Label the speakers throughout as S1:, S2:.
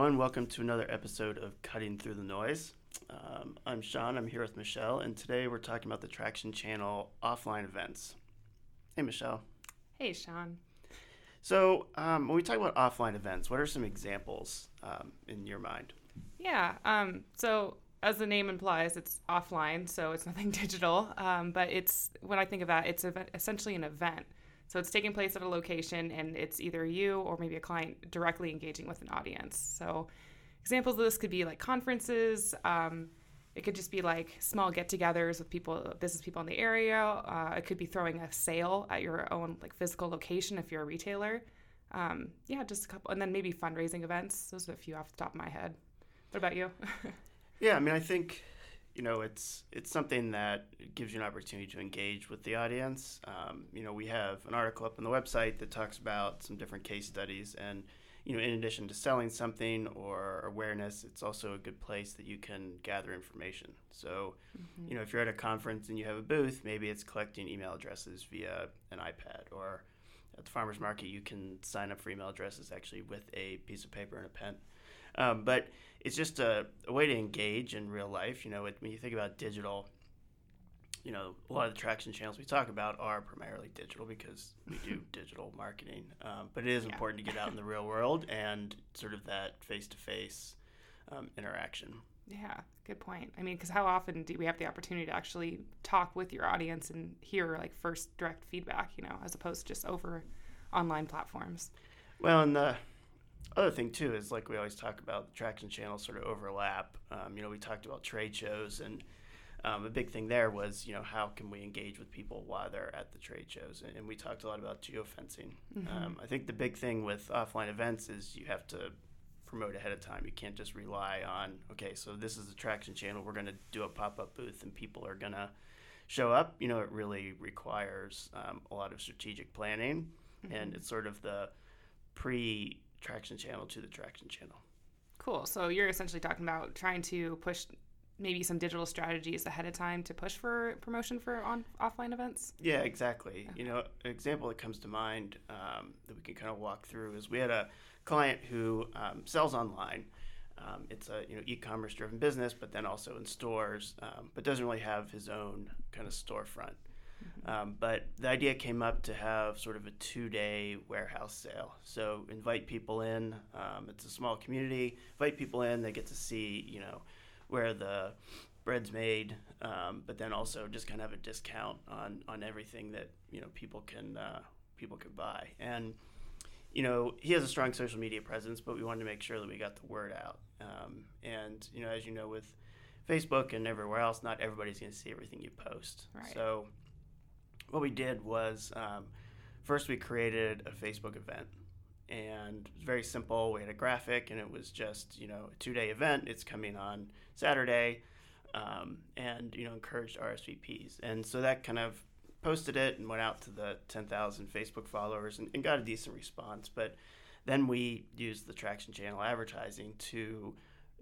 S1: Everyone, welcome to another episode of Cutting Through the Noise. Um, I'm Sean, I'm here with Michelle, and today we're talking about the Traction Channel offline events. Hey Michelle.
S2: Hey Sean.
S1: So, um, when we talk about offline events, what are some examples um, in your mind?
S2: Yeah, um, so as the name implies, it's offline, so it's nothing digital. Um, but it's when I think of that, it's essentially an event. So it's taking place at a location, and it's either you or maybe a client directly engaging with an audience. So examples of this could be like conferences. Um, it could just be like small get-togethers with people, business people in the area. Uh, it could be throwing a sale at your own like physical location if you're a retailer. Um, yeah, just a couple, and then maybe fundraising events. Those are a few off the top of my head. What about you?
S1: yeah, I mean, I think you know, it's it's something that gives you an opportunity to engage with the audience. Um, you know, we have an article up on the website that talks about some different case studies, and you know, in addition to selling something or awareness, it's also a good place that you can gather information. So, mm-hmm. you know, if you're at a conference and you have a booth, maybe it's collecting email addresses via an iPad, or at the farmers market, you can sign up for email addresses actually with a piece of paper and a pen. Um, but it's just a, a, way to engage in real life. You know, it, when you think about digital, you know, a lot of the traction channels we talk about are primarily digital because we do digital marketing. Um, but it is yeah. important to get out in the real world and sort of that face to face interaction.
S2: Yeah, good point. I mean, because how often do we have the opportunity to actually talk with your audience and hear like first direct feedback, you know, as opposed to just over online platforms?
S1: Well, and the other thing too is like we always talk about the traction channels sort of overlap. Um, you know, we talked about trade shows, and um, a big thing there was you know how can we engage with people while they're at the trade shows, and, and we talked a lot about geofencing. Mm-hmm. Um, I think the big thing with offline events is you have to promote ahead of time. You can't just rely on okay, so this is the traction channel. We're going to do a pop up booth, and people are going to show up. You know, it really requires um, a lot of strategic planning, mm-hmm. and it's sort of the pre traction channel to the traction channel.
S2: Cool. So you're essentially talking about trying to push maybe some digital strategies ahead of time to push for promotion for on offline events.
S1: Yeah, exactly. Okay. You know, an example that comes to mind um, that we can kind of walk through is we had a client who um, sells online. Um, it's a you know e-commerce driven business, but then also in stores, um, but doesn't really have his own kind of storefront. Um, but the idea came up to have sort of a two day warehouse sale. So invite people in. Um, it's a small community. Invite people in. They get to see, you know, where the bread's made, um, but then also just kind of have a discount on, on everything that you know people can uh, people can buy. And you know he has a strong social media presence, but we wanted to make sure that we got the word out. Um, and you know, as you know, with Facebook and everywhere else, not everybody's going to see everything you post. Right. So what we did was um, first we created a Facebook event, and it was very simple. We had a graphic, and it was just you know a two day event. It's coming on Saturday, um, and you know encouraged RSVPs, and so that kind of posted it and went out to the 10,000 Facebook followers and, and got a decent response. But then we used the Traction Channel advertising to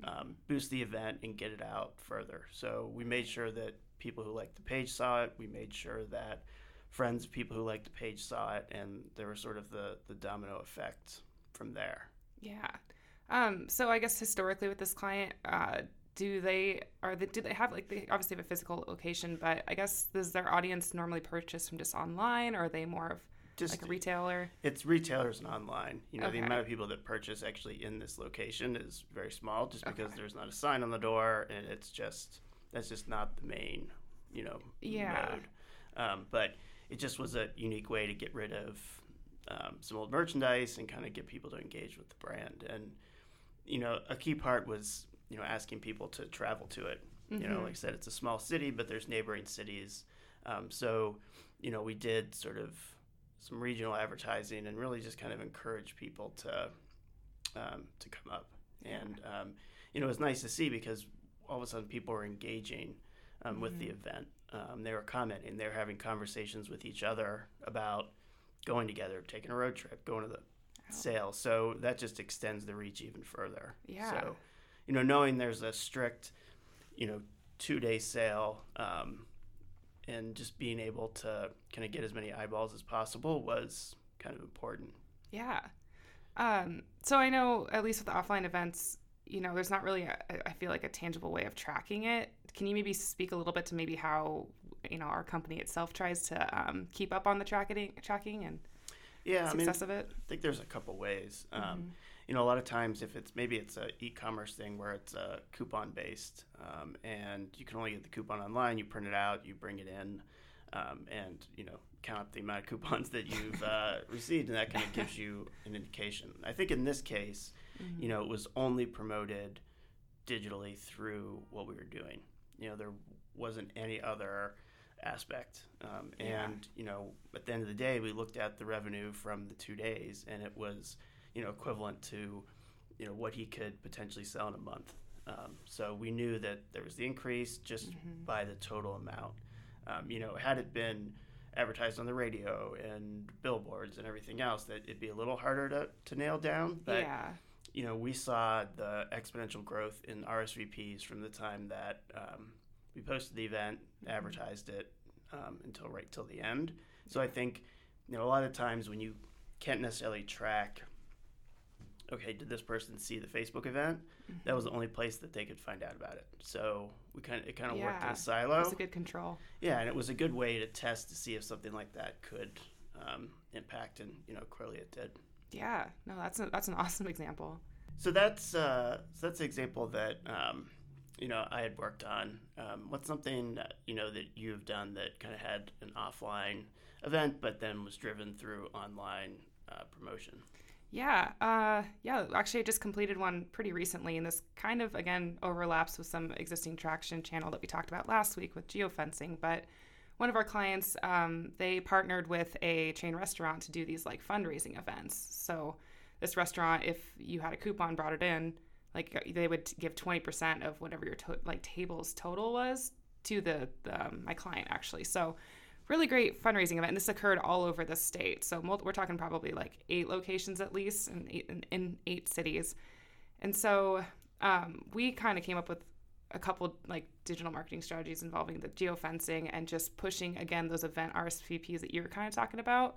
S1: um, boost the event and get it out further. So we made sure that people who liked the page saw it. We made sure that friends, people who liked the page saw it, and there was sort of the the domino effect from there.
S2: Yeah. Um, so I guess historically with this client, uh, do they are they do they have like they obviously have a physical location, but I guess does their audience normally purchase from just online, or are they more of just like a retailer?
S1: It's retailers and online. You know, okay. the amount of people that purchase actually in this location is very small, just because okay. there's not a sign on the door, and it's just that's just not the main, you know, yeah. mode. Um, but it just was a unique way to get rid of um, some old merchandise and kind of get people to engage with the brand. And you know, a key part was you know asking people to travel to it. Mm-hmm. You know, mm-hmm. like I said, it's a small city, but there's neighboring cities. Um, so you know, we did sort of some regional advertising and really just kind of encourage people to um, to come up. And um, you know, it was nice to see because all of a sudden people were engaging um, mm-hmm. with the mm-hmm. event. Um, they were commenting, they were having conversations with each other about going together, taking a road trip, going to the sale. So that just extends the reach even further.
S2: Yeah.
S1: So, you know, knowing there's a strict, you know, two day sale, um, and just being able to kind of get as many eyeballs as possible was kind of important.
S2: Yeah. Um, so I know at least with the offline events, you know, there's not really a, I feel like a tangible way of tracking it. Can you maybe speak a little bit to maybe how you know our company itself tries to um, keep up on the tracking tracking and
S1: yeah,
S2: success
S1: I mean,
S2: of it?
S1: I think there's a couple ways. Um,
S2: Mm-hmm.
S1: You know, a lot of times if it's maybe it's a e-commerce thing where it's uh, coupon based, um, and you can only get the coupon online. You print it out, you bring it in, um, and you know count up the amount of coupons that you've uh, received, and that kind of gives you an indication. I think in this case,
S2: Mm-hmm.
S1: you know, it was only promoted digitally through what we were doing. You know, there wasn't any other aspect. Um, and,
S2: Yeah.
S1: you know, at the end of the day, we looked at the revenue from the two days and it was, you know, equivalent to, you know, what he could potentially sell in a month. Um, so we knew that there was the increase just
S2: Mm-hmm.
S1: by the total amount. Um, you know, had it been advertised on the radio and billboards and everything else, that it'd be a little harder to, to nail down. But
S2: yeah.
S1: you know, we saw the exponential growth in RSVPs from the time that um, we posted the event, advertised it, um, until right till the end. So I think, you know, a lot of times when you can't necessarily track, okay, did this person see the Facebook event? That was the only place that they could find out about it. So we kind of it kind of worked in a silo.
S2: It's a good control.
S1: Yeah, and it was a good way to test to see if something like that could um, impact, and you know, clearly it did.
S2: Yeah. No, that's a, that's an awesome example.
S1: So that's uh, so that's an example that um, you know I had worked on. Um, what's something that, you know that you've done that kind of had an offline event, but then was driven through online uh, promotion?
S2: Yeah, uh, yeah. Actually, I just completed one pretty recently, and this kind of again overlaps with some existing traction channel that we talked about last week with geofencing. But one of our clients, um, they partnered with a chain restaurant to do these like fundraising events. So this restaurant, if you had a coupon, brought it in, like they would give twenty percent of whatever your to- like tables total was to the, the um, my client actually. So really great fundraising event. And this occurred all over the state. So we're talking probably like eight locations at least in eight, in, in eight cities. And so um, we kind of came up with a couple like digital marketing strategies involving the geofencing and just pushing again those event RSVPs that you were kind of talking about.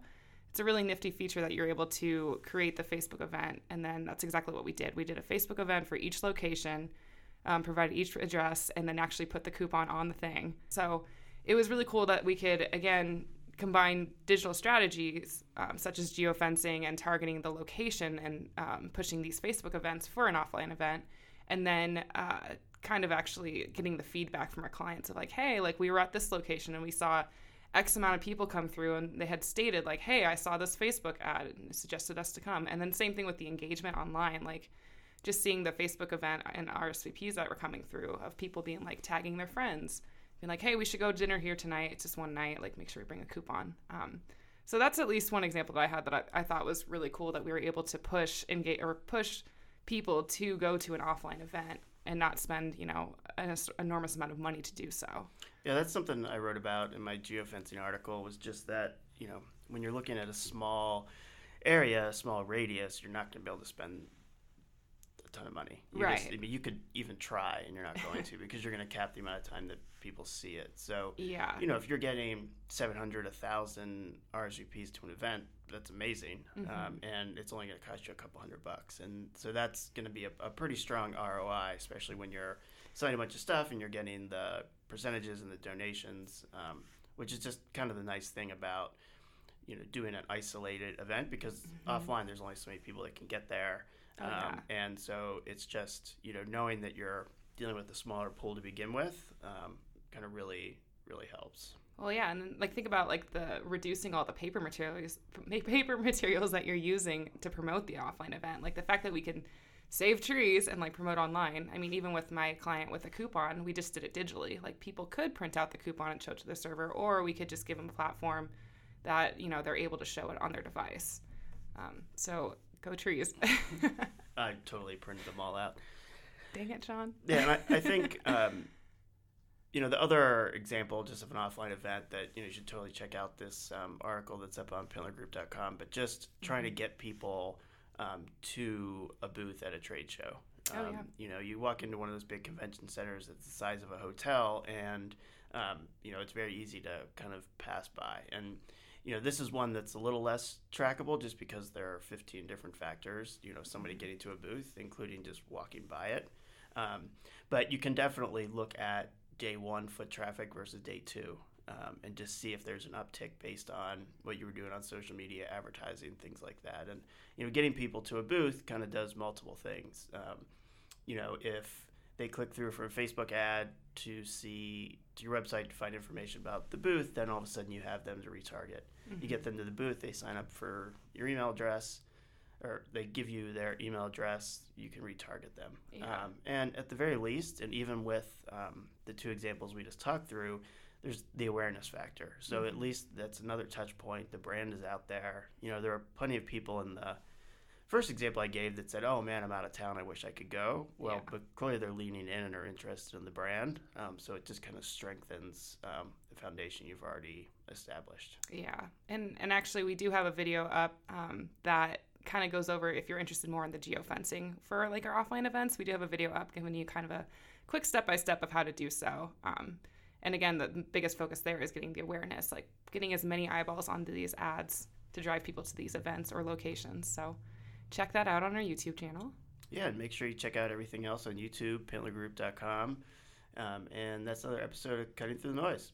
S2: It's a really nifty feature that you're able to create the Facebook event, and then that's exactly what we did. We did a Facebook event for each location, um, provided each address, and then actually put the coupon on the thing. So it was really cool that we could again combine digital strategies um, such as geofencing and targeting the location and um, pushing these Facebook events for an offline event, and then uh, kind of actually getting the feedback from our clients of like, hey, like we were at this location and we saw X amount of people come through and they had stated like, hey, I saw this Facebook ad and suggested us to come, and then same thing with the engagement online, like just seeing the Facebook event and RSVPs that were coming through of people being like tagging their friends, being like, hey, we should go to dinner here tonight. It's just one night. Like, make sure we bring a coupon. Um, so that's at least one example that I had that I, I thought was really cool that we were able to push engage or push people to go to an offline event and not spend, you know, an enormous amount of money to do so.
S1: Yeah, that's something I wrote about in my geofencing article. Was just that you know when you're looking at a small area, a small radius, you're not going to be able to spend ton of money. You
S2: Right.
S1: Just, I mean, you could even try, and you're not going to because you're going to cap the amount of time that people see it. So
S2: Yeah.
S1: you know, if you're getting 700, 1,000 RSVPs to an event, that's amazing. Um, and it's only going to cost you a couple hundred bucks. And so that's going to be a, a pretty strong ROI, especially when you're selling a bunch of stuff and you're getting the percentages and the donations, um, which is just kind of the nice thing about, you know, doing an isolated event because offline there's only so many people that can get there.
S2: Oh,
S1: um, And so it's just, you know, knowing that you're dealing with a smaller pool to begin with um, kind of really, really helps.
S2: Well, yeah, and then, like think about like the reducing all the paper materials, paper materials that you're using to promote the offline event. Like the fact that we can save trees and like promote online. I mean, even with my client with a coupon, we just did it digitally. Like people could print out the coupon and show it to the server, or we could just give them a platform that you know they're able to show it on their device. Um, so go trees.
S1: I totally printed them all out.
S2: Dang it, Sean.
S1: Yeah, and I, I think um, you know the other example just of an offline event that you know you should totally check out this um, article that's up on pillargroup.com. But just trying to get people um, to a booth at a trade show.
S2: Oh,
S1: Um,
S2: yeah.
S1: You know, you walk into one of those big convention centers that's the size of a hotel, and um, you know it's very easy to kind of pass by. And you know, this is one that's a little less trackable just because there are 15 different factors, you know, somebody getting to a booth, including just walking by it. Um, but you can definitely look at day one foot traffic versus day two um, and just see if there's an uptick based on what you were doing on social media, advertising, things like that. And, you know, getting people to a booth kind of does multiple things. Um, you know, if they click through for a Facebook ad to see to your website to find information about the booth, then all of a sudden you have them to retarget. Mm-hmm. You get them to the booth, they sign up for your email address, or they give you their email address, you can retarget them. Yeah. Um, and at the very least, and even with um, the two examples we just talked through, there's the awareness factor. So mm-hmm. at least that's another touch point. The brand is out there. You know, there are plenty of people in the first example I gave that said, "Oh man, I'm out of town. I wish I could go." Well, yeah. but clearly they're leaning in and are interested in the brand. Um, so it just kind of strengthens um, the foundation you've already established.
S2: Yeah, and and actually we do have a video up um, that kind of goes over if you're interested more in the geofencing for like our offline events. We do have a video up giving you kind of a quick step by step of how to do so. Um, and again, the biggest focus there is getting the awareness, like getting as many eyeballs onto these ads to drive people to these events or locations. So check that out on our YouTube channel.
S1: Yeah, and make sure you check out everything else on YouTube, pentlergroup.com. Um, and that's another episode of Cutting Through the Noise.